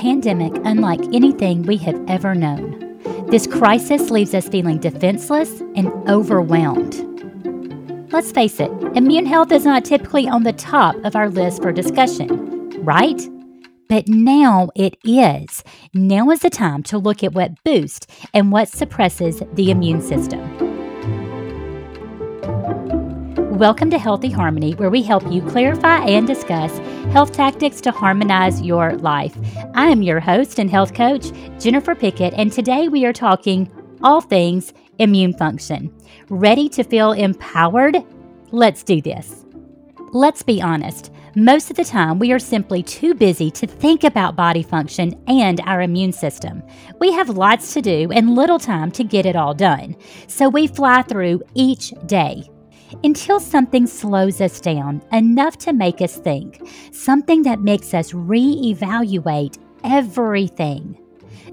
pandemic unlike anything we have ever known. This crisis leaves us feeling defenseless and overwhelmed. Let's face it, immune health is not typically on the top of our list for discussion, right? But now it is. Now is the time to look at what boosts and what suppresses the immune system. Welcome to Healthy Harmony, where we help you clarify and discuss health tactics to harmonize your life. I am your host and health coach, Jennifer Pickett, and today we are talking all things immune function. Ready to feel empowered? Let's do this. Let's be honest. Most of the time, we are simply too busy to think about body function and our immune system. We have lots to do and little time to get it all done. So we fly through each day until something slows us down enough to make us think, something that makes us reevaluate everything.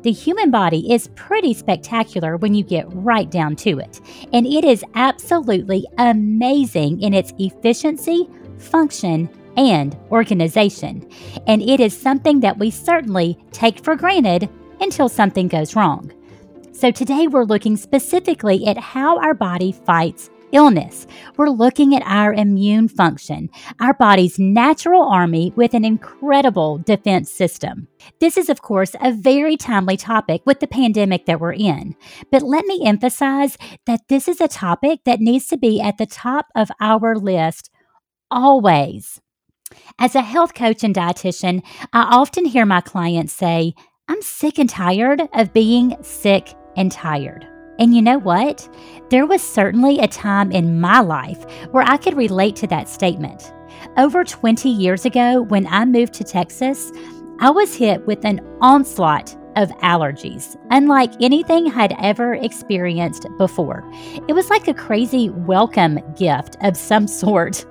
The human body is pretty spectacular when you get right down to it, and it is absolutely amazing in its efficiency, function, and organization. And it is something that we certainly take for granted until something goes wrong. So, today we're looking specifically at how our body fights illness. We're looking at our immune function, our body's natural army with an incredible defense system. This is, of course, a very timely topic with the pandemic that we're in. But let me emphasize that this is a topic that needs to be at the top of our list always. As a health coach and dietitian, I often hear my clients say, I'm sick and tired of being sick and tired. And you know what? There was certainly a time in my life where I could relate to that statement. Over 20 years ago, when I moved to Texas, I was hit with an onslaught of allergies, unlike anything I'd ever experienced before. It was like a crazy welcome gift of some sort.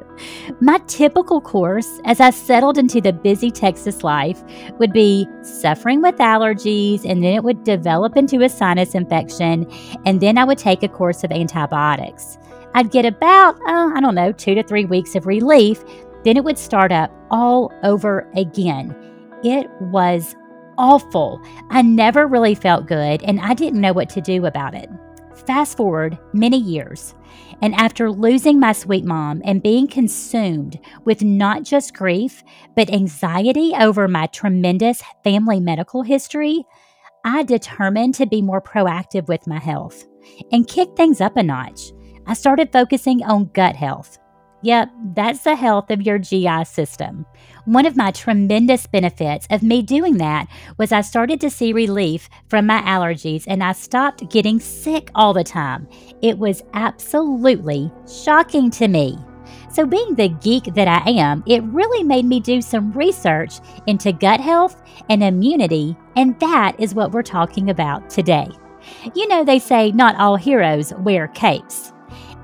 My typical course as I settled into the busy Texas life would be suffering with allergies, and then it would develop into a sinus infection, and then I would take a course of antibiotics. I'd get about, uh, I don't know, two to three weeks of relief, then it would start up all over again. It was awful. I never really felt good, and I didn't know what to do about it. Fast forward many years, and after losing my sweet mom and being consumed with not just grief, but anxiety over my tremendous family medical history, I determined to be more proactive with my health and kick things up a notch. I started focusing on gut health. Yep, that's the health of your GI system. One of my tremendous benefits of me doing that was I started to see relief from my allergies and I stopped getting sick all the time. It was absolutely shocking to me. So, being the geek that I am, it really made me do some research into gut health and immunity, and that is what we're talking about today. You know, they say not all heroes wear capes.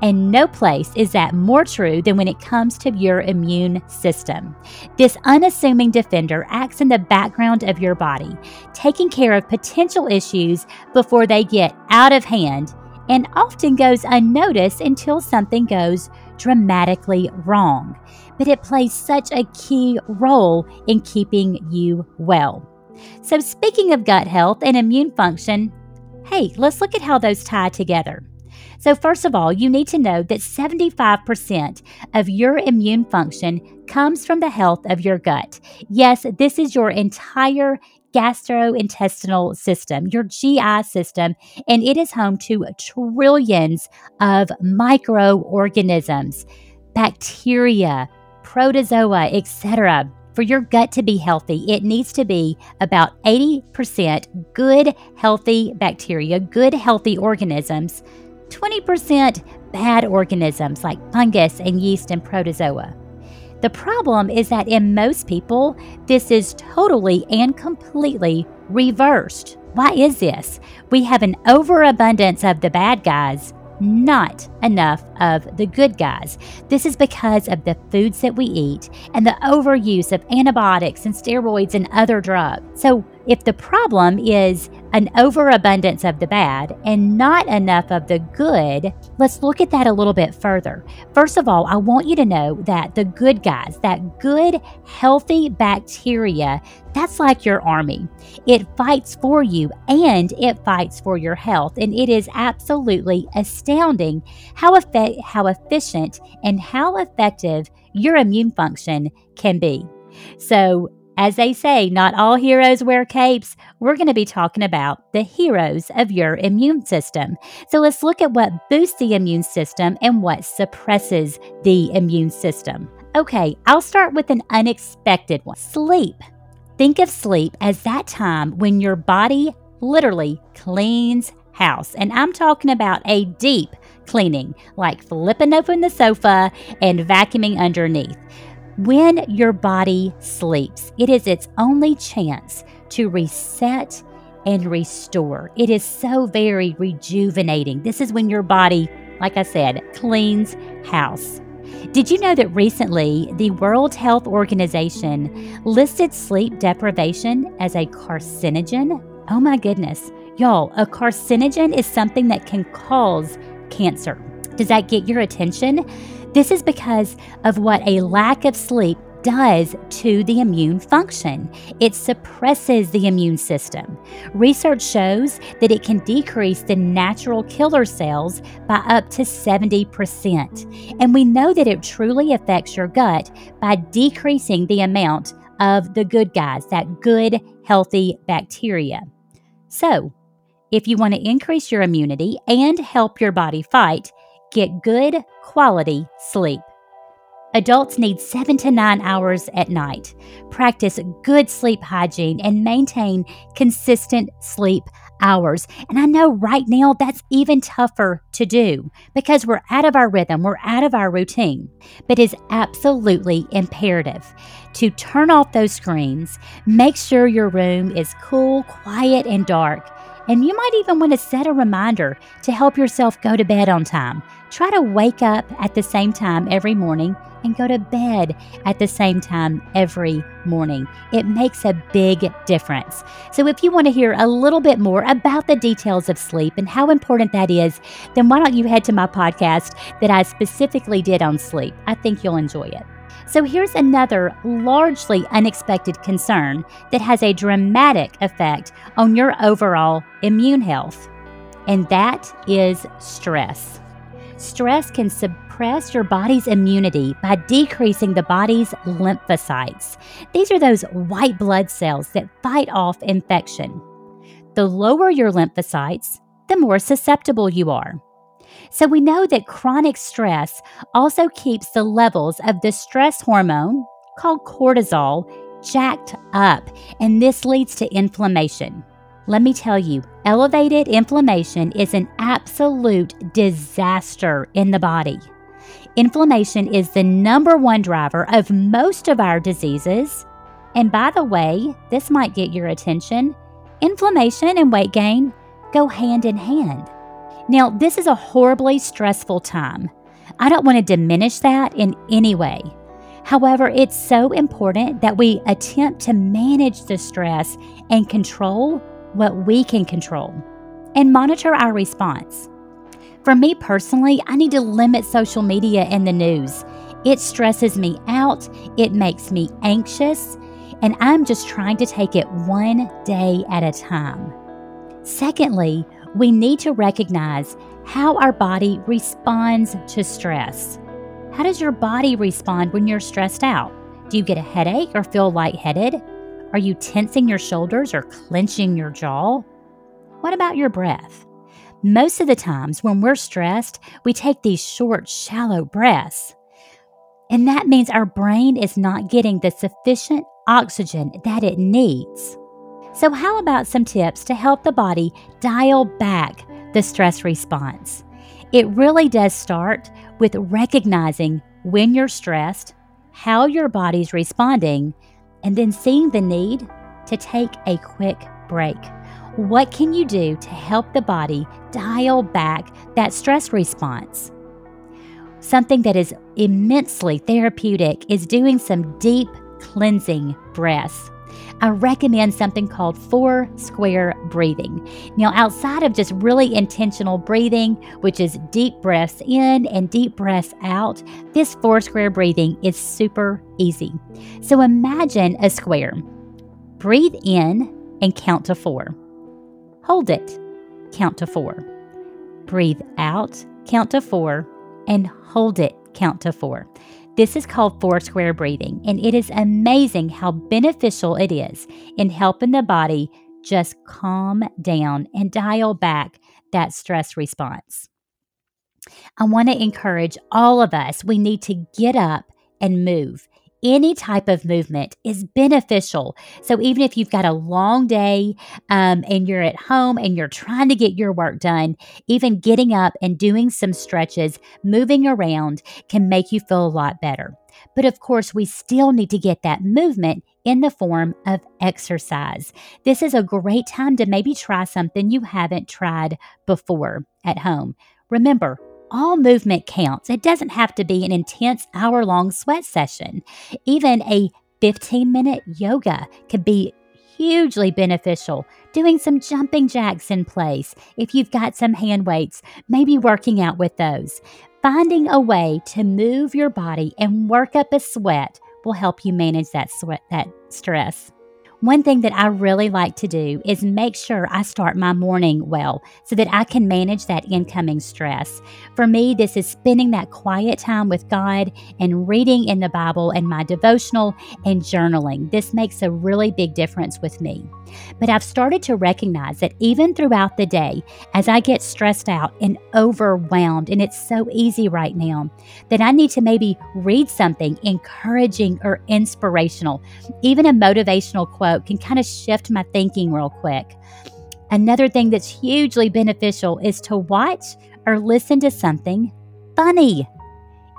And no place is that more true than when it comes to your immune system. This unassuming defender acts in the background of your body, taking care of potential issues before they get out of hand and often goes unnoticed until something goes dramatically wrong. But it plays such a key role in keeping you well. So, speaking of gut health and immune function, hey, let's look at how those tie together. So, first of all, you need to know that 75% of your immune function comes from the health of your gut. Yes, this is your entire gastrointestinal system, your GI system, and it is home to trillions of microorganisms, bacteria, protozoa, etc. For your gut to be healthy, it needs to be about 80% good, healthy bacteria, good, healthy organisms, 20% bad organisms like fungus and yeast and protozoa. The problem is that in most people, this is totally and completely reversed. Why is this? We have an overabundance of the bad guys, not enough of the good guys. This is because of the foods that we eat and the overuse of antibiotics and steroids and other drugs. So, if the problem is an overabundance of the bad and not enough of the good, let's look at that a little bit further. First of all, I want you to know that the good guys, that good, healthy bacteria, that's like your army. It fights for you and it fights for your health. And it is absolutely astounding how, effe- how efficient and how effective your immune function can be. So, as they say, not all heroes wear capes. We're going to be talking about the heroes of your immune system. So let's look at what boosts the immune system and what suppresses the immune system. Okay, I'll start with an unexpected one sleep. Think of sleep as that time when your body literally cleans house. And I'm talking about a deep cleaning, like flipping open the sofa and vacuuming underneath. When your body sleeps, it is its only chance to reset and restore. It is so very rejuvenating. This is when your body, like I said, cleans house. Did you know that recently the World Health Organization listed sleep deprivation as a carcinogen? Oh my goodness. Y'all, a carcinogen is something that can cause cancer. Does that get your attention? This is because of what a lack of sleep does to the immune function. It suppresses the immune system. Research shows that it can decrease the natural killer cells by up to 70%. And we know that it truly affects your gut by decreasing the amount of the good guys, that good, healthy bacteria. So, if you want to increase your immunity and help your body fight, get good quality sleep. Adults need seven to nine hours at night. Practice good sleep hygiene and maintain consistent sleep hours. And I know right now that's even tougher to do because we're out of our rhythm, we're out of our routine. But it's absolutely imperative to turn off those screens, make sure your room is cool, quiet, and dark and you might even want to set a reminder to help yourself go to bed on time. Try to wake up at the same time every morning and go to bed at the same time every morning. It makes a big difference. So, if you want to hear a little bit more about the details of sleep and how important that is, then why don't you head to my podcast that I specifically did on sleep? I think you'll enjoy it. So here's another largely unexpected concern that has a dramatic effect on your overall immune health, and that is stress. Stress can suppress your body's immunity by decreasing the body's lymphocytes. These are those white blood cells that fight off infection. The lower your lymphocytes, the more susceptible you are. So we know that chronic stress also keeps the levels of the stress hormone called cortisol jacked up, and this leads to inflammation. Let me tell you, elevated inflammation is an absolute disaster in the body. Inflammation is the number one driver of most of our diseases. And by the way, this might get your attention inflammation and weight gain go hand in hand. Now, this is a horribly stressful time. I don't want to diminish that in any way. However, it's so important that we attempt to manage the stress and control what we can control and monitor our response. For me personally, I need to limit social media and the news. It stresses me out, it makes me anxious, and I'm just trying to take it one day at a time. Secondly, we need to recognize how our body responds to stress. How does your body respond when you're stressed out? Do you get a headache or feel lightheaded? Are you tensing your shoulders or clenching your jaw? What about your breath? Most of the times when we're stressed, we take these short, shallow breaths. And that means our brain is not getting the sufficient oxygen that it needs. So, how about some tips to help the body dial back the stress response? It really does start with recognizing when you're stressed, how your body's responding, and then seeing the need to take a quick break. What can you do to help the body dial back that stress response? Something that is immensely therapeutic is doing some deep cleansing breaths. I recommend something called four square breathing. Now, outside of just really intentional breathing, which is deep breaths in and deep breaths out, this four square breathing is super easy. So imagine a square. Breathe in and count to four. Hold it, count to four. Breathe out, count to four, and hold it, count to four. This is called four square breathing, and it is amazing how beneficial it is in helping the body just calm down and dial back that stress response. I want to encourage all of us, we need to get up and move any type of movement is beneficial. So, even if you've got a long day um, and you're at home and you're trying to get your work done, even getting up and doing some stretches, moving around can make you feel a lot better. But of course, we still need to get that movement in the form of exercise. This is a great time to maybe try something you haven't tried before at home. Remember, all movement counts. It doesn't have to be an intense hour long sweat session. Even a 15 minute yoga could be hugely beneficial. Doing some jumping jacks in place. If you've got some hand weights, maybe working out with those. Finding a way to move your body and work up a sweat will help you manage that sweat that stress. One thing that I really like to do is make sure I start my morning well so that I can manage that incoming stress. For me, this is spending that quiet time with God and reading in the Bible and my devotional and journaling. This makes a really big difference with me. But I've started to recognize that even throughout the day, as I get stressed out and overwhelmed, and it's so easy right now, that I need to maybe read something encouraging or inspirational. Even a motivational quote can kind of shift my thinking real quick. Another thing that's hugely beneficial is to watch or listen to something funny.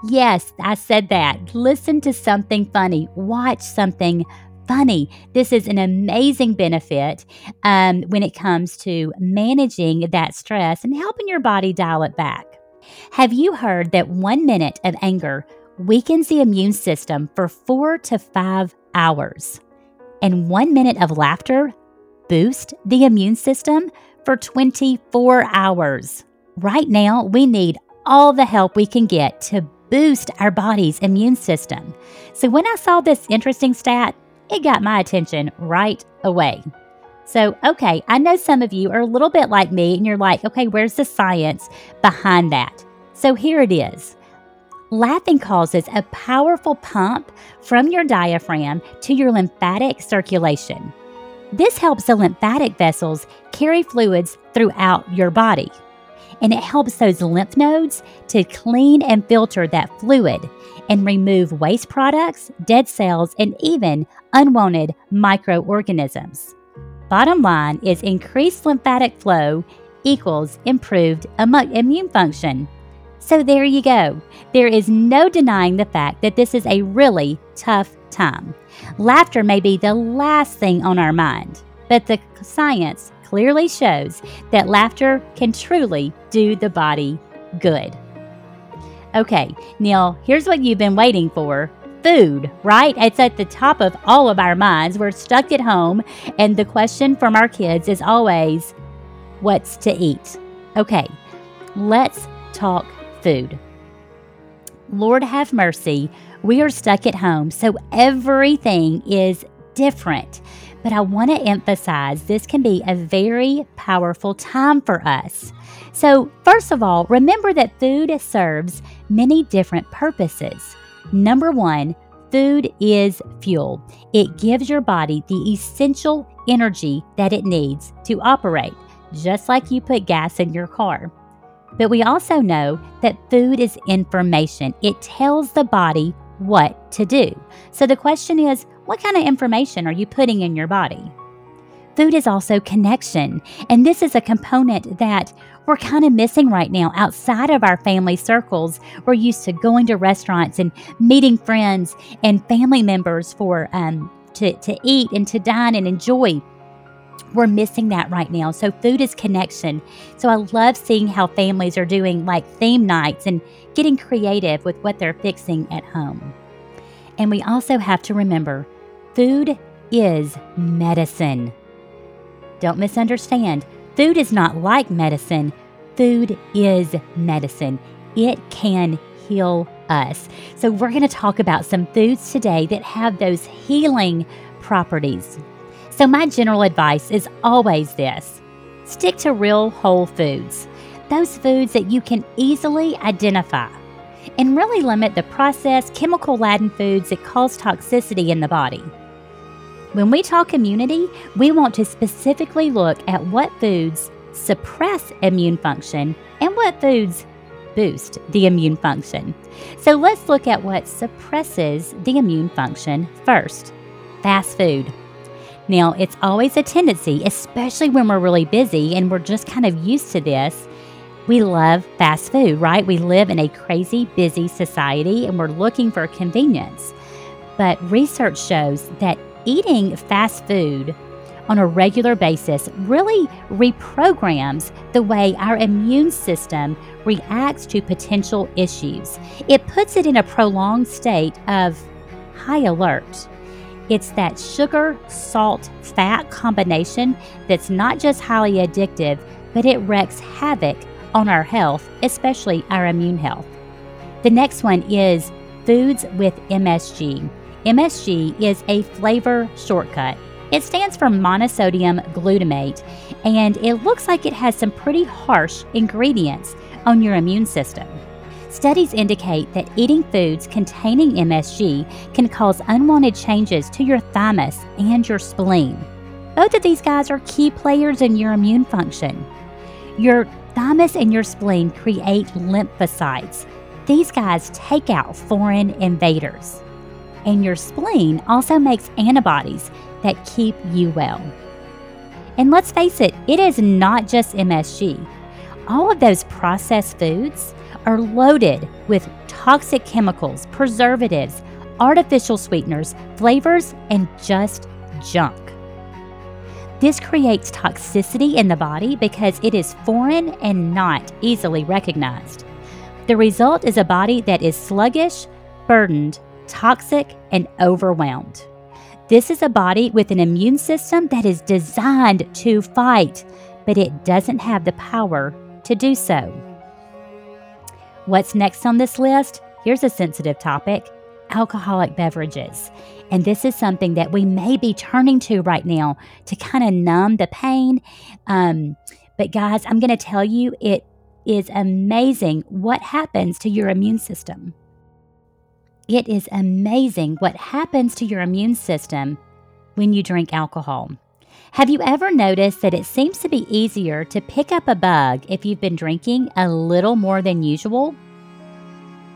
Yes, I said that. Listen to something funny. Watch something funny. This is an amazing benefit um, when it comes to managing that stress and helping your body dial it back. Have you heard that one minute of anger weakens the immune system for four to five hours? And one minute of laughter boosts the immune system for 24 hours. Right now, we need all the help we can get to boost our body's immune system. So, when I saw this interesting stat, it got my attention right away. So, okay, I know some of you are a little bit like me and you're like, okay, where's the science behind that? So, here it is. Laughing causes a powerful pump from your diaphragm to your lymphatic circulation. This helps the lymphatic vessels carry fluids throughout your body. And it helps those lymph nodes to clean and filter that fluid and remove waste products, dead cells, and even unwanted microorganisms. Bottom line is increased lymphatic flow equals improved immune function. So there you go. There is no denying the fact that this is a really tough time. Laughter may be the last thing on our mind, but the science clearly shows that laughter can truly do the body good. Okay, Neil, here's what you've been waiting for food, right? It's at the top of all of our minds. We're stuck at home, and the question from our kids is always, What's to eat? Okay, let's talk food. Lord have mercy, we are stuck at home, so everything is different. But I want to emphasize this can be a very powerful time for us. So, first of all, remember that food serves many different purposes. Number one, food is fuel. It gives your body the essential energy that it needs to operate, just like you put gas in your car. But we also know that food is information, it tells the body what to do. So the question is what kind of information are you putting in your body? Food is also connection, and this is a component that we're kind of missing right now outside of our family circles. We're used to going to restaurants and meeting friends and family members for um, to, to eat and to dine and enjoy. We're missing that right now. So, food is connection. So, I love seeing how families are doing like theme nights and getting creative with what they're fixing at home. And we also have to remember Food is medicine. Don't misunderstand. Food is not like medicine. Food is medicine. It can heal us. So, we're going to talk about some foods today that have those healing properties. So, my general advice is always this stick to real whole foods, those foods that you can easily identify, and really limit the processed, chemical laden foods that cause toxicity in the body. When we talk immunity, we want to specifically look at what foods suppress immune function and what foods boost the immune function. So let's look at what suppresses the immune function first fast food. Now, it's always a tendency, especially when we're really busy and we're just kind of used to this. We love fast food, right? We live in a crazy, busy society and we're looking for convenience. But research shows that eating fast food on a regular basis really reprograms the way our immune system reacts to potential issues. It puts it in a prolonged state of high alert. It's that sugar, salt, fat combination that's not just highly addictive, but it wreaks havoc on our health, especially our immune health. The next one is foods with MSG. MSG is a flavor shortcut. It stands for monosodium glutamate, and it looks like it has some pretty harsh ingredients on your immune system. Studies indicate that eating foods containing MSG can cause unwanted changes to your thymus and your spleen. Both of these guys are key players in your immune function. Your thymus and your spleen create lymphocytes. These guys take out foreign invaders and your spleen also makes antibodies that keep you well. And let's face it, it is not just MSG. All of those processed foods are loaded with toxic chemicals, preservatives, artificial sweeteners, flavors, and just junk. This creates toxicity in the body because it is foreign and not easily recognized. The result is a body that is sluggish, burdened, toxic, and overwhelmed. This is a body with an immune system that is designed to fight, but it doesn't have the power to do so. What's next on this list? Here's a sensitive topic alcoholic beverages. And this is something that we may be turning to right now to kind of numb the pain. Um, but, guys, I'm going to tell you it is amazing what happens to your immune system. It is amazing what happens to your immune system when you drink alcohol. Have you ever noticed that it seems to be easier to pick up a bug if you've been drinking a little more than usual?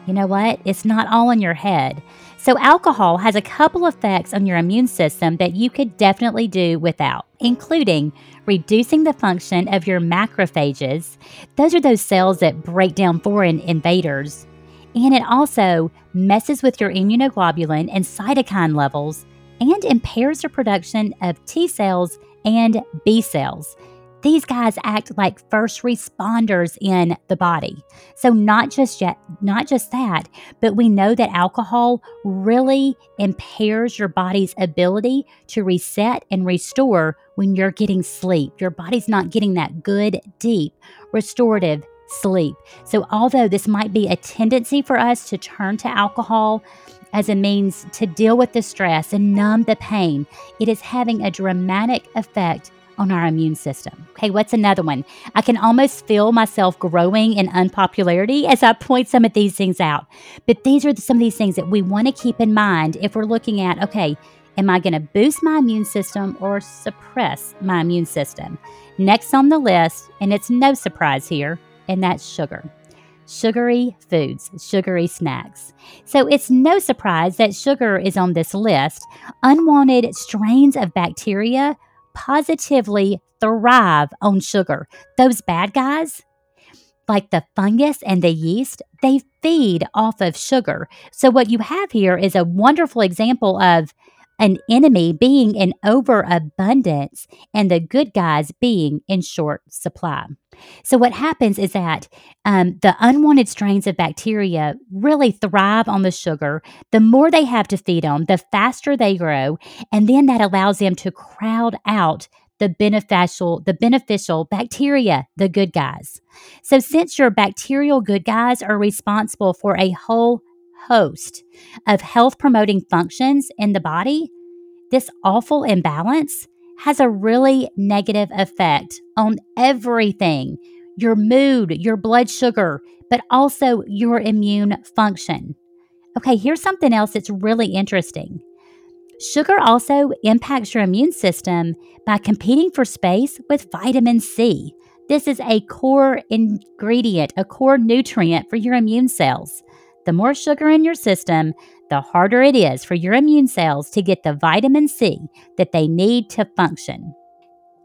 You know what? It's not all in your head. So, alcohol has a couple effects on your immune system that you could definitely do without, including reducing the function of your macrophages. Those are those cells that break down foreign invaders and it also messes with your immunoglobulin and cytokine levels and impairs the production of T cells and B cells. These guys act like first responders in the body. So not just yet, not just that, but we know that alcohol really impairs your body's ability to reset and restore when you're getting sleep. Your body's not getting that good, deep, restorative sleep. So, although this might be a tendency for us to turn to alcohol as a means to deal with the stress and numb the pain, it is having a dramatic effect on our immune system. Okay, what's another one? I can almost feel myself growing in unpopularity as I point some of these things out. But these are some of these things that we want to keep in mind if we're looking at, okay, am I going to boost my immune system or suppress my immune system? Next on the list, and it's no surprise here, and that's sugar. Sugary foods, sugary snacks. So it's no surprise that sugar is on this list. Unwanted strains of bacteria positively thrive on sugar. Those bad guys, like the fungus and the yeast, they feed off of sugar. So, what you have here is a wonderful example of an enemy being in overabundance and the good guys being in short supply. So, what happens is that um, the unwanted strains of bacteria really thrive on the sugar. The more they have to feed on, the faster they grow. And then that allows them to crowd out the beneficial the beneficial bacteria the good guys so since your bacterial good guys are responsible for a whole host of health promoting functions in the body this awful imbalance has a really negative effect on everything your mood your blood sugar but also your immune function okay here's something else that's really interesting Sugar also impacts your immune system by competing for space with vitamin C. This is a core ingredient, a core nutrient for your immune cells. The more sugar in your system, the harder it is for your immune cells to get the vitamin C that they need to function.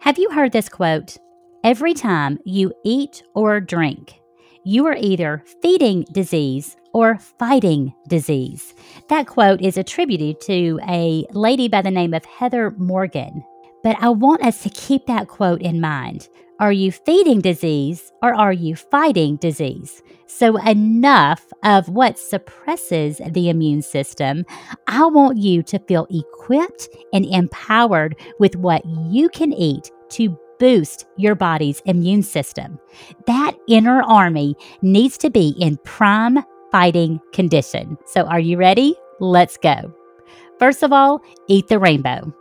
Have you heard this quote? Every time you eat or drink, you are either feeding disease or fighting disease. That quote is attributed to a lady by the name of Heather Morgan. But I want us to keep that quote in mind. Are you feeding disease or are you fighting disease? So, enough of what suppresses the immune system. I want you to feel equipped and empowered with what you can eat to boost your body's immune system. That inner army needs to be in prime fighting condition. So, are you ready? Let's go. First of all, eat the rainbow.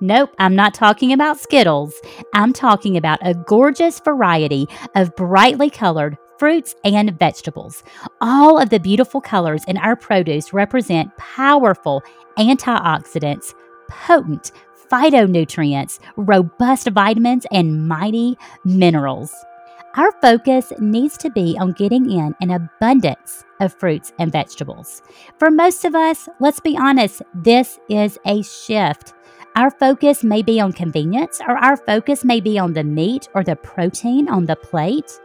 Nope, I'm not talking about Skittles. I'm talking about a gorgeous variety of brightly colored fruits and vegetables. All of the beautiful colors in our produce represent powerful antioxidants, potent phytonutrients, robust vitamins, and mighty minerals. Our focus needs to be on getting in an abundance of fruits and vegetables. For most of us, let's be honest, this is a shift. Our focus may be on convenience, or our focus may be on the meat or the protein on the plate.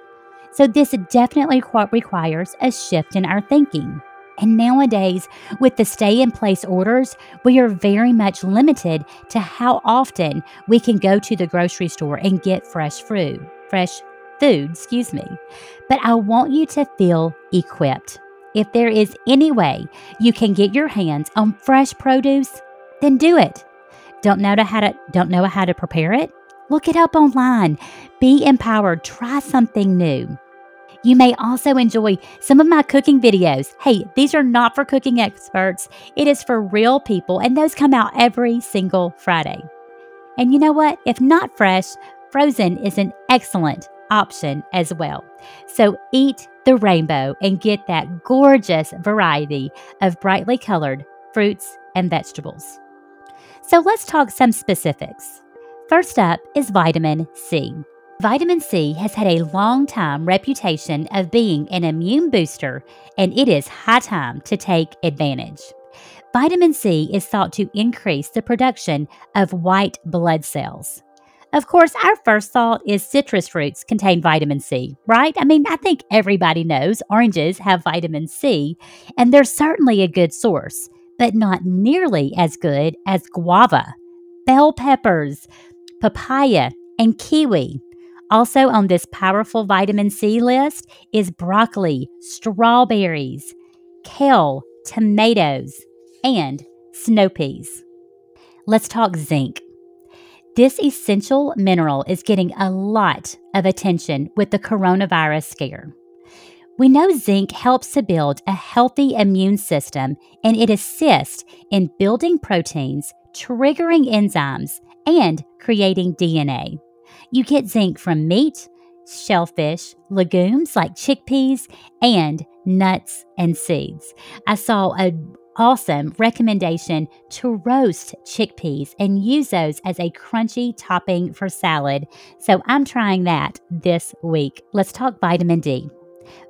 So, this definitely requires a shift in our thinking. And nowadays, with the stay in place orders, we are very much limited to how often we can go to the grocery store and get fresh fruit, fresh food, excuse me. But I want you to feel equipped. If there is any way you can get your hands on fresh produce, then do it. Don't know how to don't know how to prepare it? Look it up online. Be empowered. Try something new. You may also enjoy some of my cooking videos. Hey, these are not for cooking experts, it is for real people, and those come out every single Friday. And you know what? If not fresh, frozen is an excellent option as well. So eat the rainbow and get that gorgeous variety of brightly colored fruits and vegetables. So let's talk some specifics. First up is vitamin C. Vitamin C has had a long time reputation of being an immune booster, and it is high time to take advantage. Vitamin C is thought to increase the production of white blood cells. Of course, our first thought is citrus fruits contain vitamin C, right? I mean, I think everybody knows oranges have vitamin C, and they're certainly a good source, but not nearly as good as guava, bell peppers, papaya, and kiwi. Also on this powerful vitamin C list is broccoli, strawberries, kale, tomatoes, and snow peas. Let's talk zinc. This essential mineral is getting a lot of attention with the coronavirus scare. We know zinc helps to build a healthy immune system and it assists in building proteins, triggering enzymes, and creating DNA. You get zinc from meat, shellfish, legumes like chickpeas, and nuts and seeds. I saw a awesome recommendation to roast chickpeas and use those as a crunchy topping for salad. So I'm trying that this week. Let's talk vitamin D.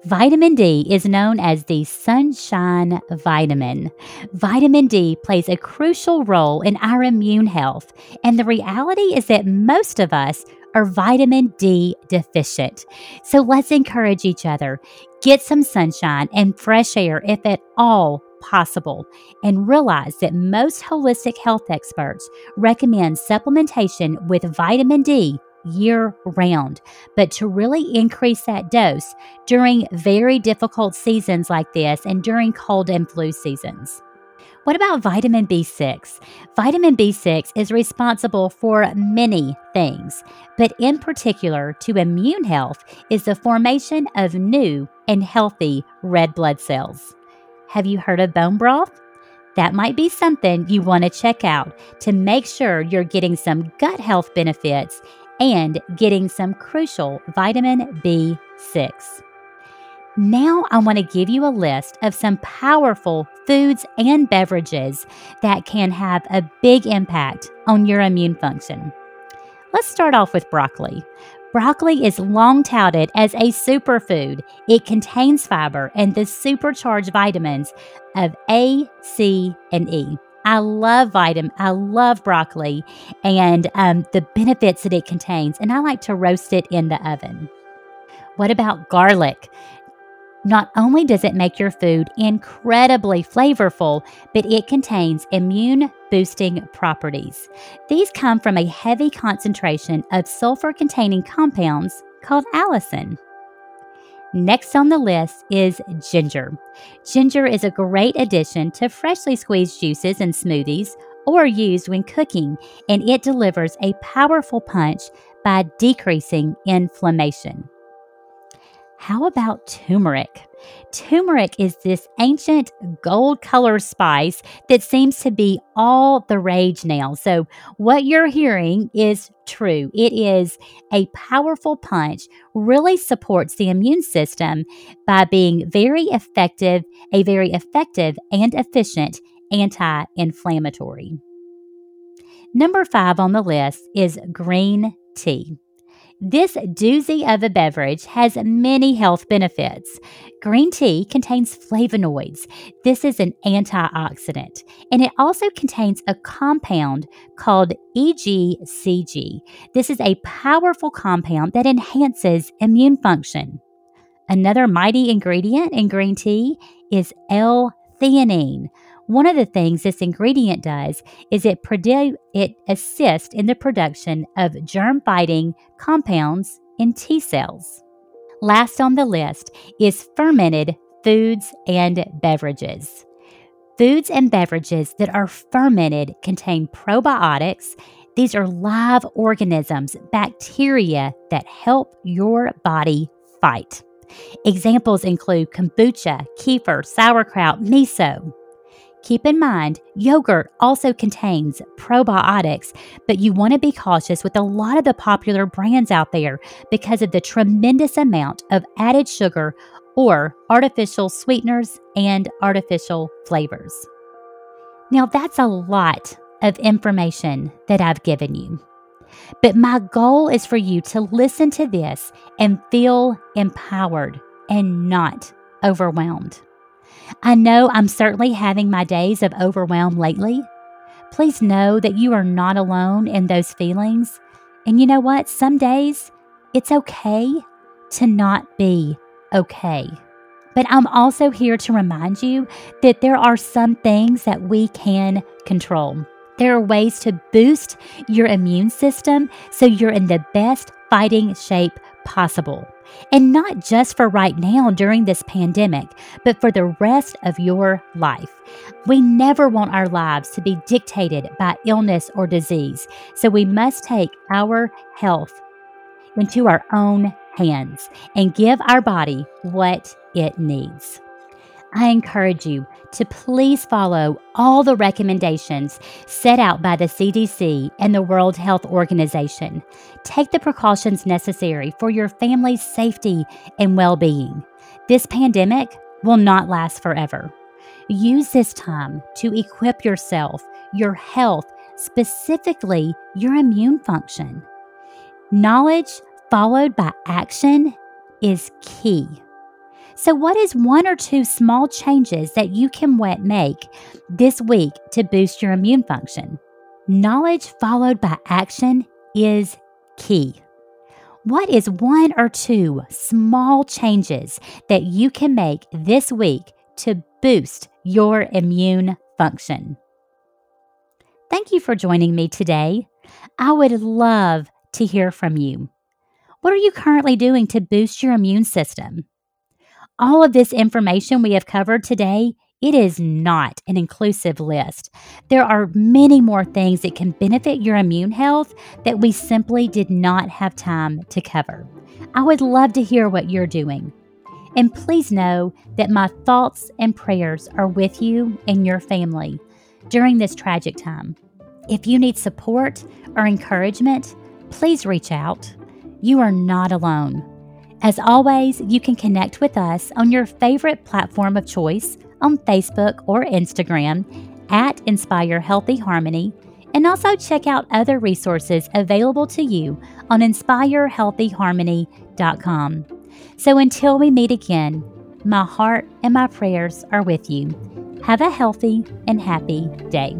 Vitamin D is known as the sunshine vitamin. Vitamin D plays a crucial role in our immune health, and the reality is that most of us are vitamin D deficient. So let's encourage each other. Get some sunshine and fresh air if at all possible and realize that most holistic health experts recommend supplementation with vitamin D year round, but to really increase that dose during very difficult seasons like this and during cold and flu seasons. What about vitamin B6? Vitamin B6 is responsible for many things, but in particular to immune health is the formation of new and healthy red blood cells. Have you heard of bone broth? That might be something you want to check out to make sure you're getting some gut health benefits and getting some crucial vitamin B6. Now, I want to give you a list of some powerful foods and beverages that can have a big impact on your immune function. Let's start off with broccoli. Broccoli is long touted as a superfood. It contains fiber and the supercharged vitamins of A, C, and E. I love vitamin. I love broccoli and um, the benefits that it contains, and I like to roast it in the oven. What about garlic? Not only does it make your food incredibly flavorful, but it contains immune boosting properties. These come from a heavy concentration of sulfur containing compounds called allicin. Next on the list is ginger. Ginger is a great addition to freshly squeezed juices and smoothies or used when cooking, and it delivers a powerful punch by decreasing inflammation. How about turmeric? Turmeric is this ancient gold colored spice that seems to be all the rage now. So, what you're hearing is true. It is a powerful punch, really supports the immune system by being very effective, a very effective and efficient anti inflammatory. Number five on the list is green tea. This doozy of a beverage has many health benefits. Green tea contains flavonoids. This is an antioxidant, and it also contains a compound called EGCG. This is a powerful compound that enhances immune function. Another mighty ingredient in green tea is L-theanine. One of the things this ingredient does is it produ- it assists in the production of germ-fighting compounds in T cells. Last on the list is fermented foods and beverages. Foods and beverages that are fermented contain probiotics. These are live organisms, bacteria that help your body fight. Examples include kombucha, kefir, sauerkraut, miso. Keep in mind, yogurt also contains probiotics, but you want to be cautious with a lot of the popular brands out there because of the tremendous amount of added sugar or artificial sweeteners and artificial flavors. Now, that's a lot of information that I've given you. But my goal is for you to listen to this and feel empowered and not overwhelmed. I know I'm certainly having my days of overwhelm lately. Please know that you are not alone in those feelings. And you know what? Some days it's okay to not be okay. But I'm also here to remind you that there are some things that we can control. There are ways to boost your immune system so you're in the best fighting shape possible. And not just for right now during this pandemic, but for the rest of your life. We never want our lives to be dictated by illness or disease, so we must take our health into our own hands and give our body what it needs. I encourage you to please follow all the recommendations set out by the CDC and the World Health Organization. Take the precautions necessary for your family's safety and well being. This pandemic will not last forever. Use this time to equip yourself, your health, specifically your immune function. Knowledge followed by action is key. So, what is one or two small changes that you can make this week to boost your immune function? Knowledge followed by action is key. What is one or two small changes that you can make this week to boost your immune function. Thank you for joining me today. I would love to hear from you. What are you currently doing to boost your immune system? All of this information we have covered today, it is not an inclusive list. There are many more things that can benefit your immune health that we simply did not have time to cover. I would love to hear what you're doing. And please know that my thoughts and prayers are with you and your family during this tragic time. If you need support or encouragement, please reach out. You are not alone. As always, you can connect with us on your favorite platform of choice on Facebook or Instagram at Inspire Healthy Harmony, and also check out other resources available to you on inspirehealthyharmony.com. So until we meet again, my heart and my prayers are with you. Have a healthy and happy day.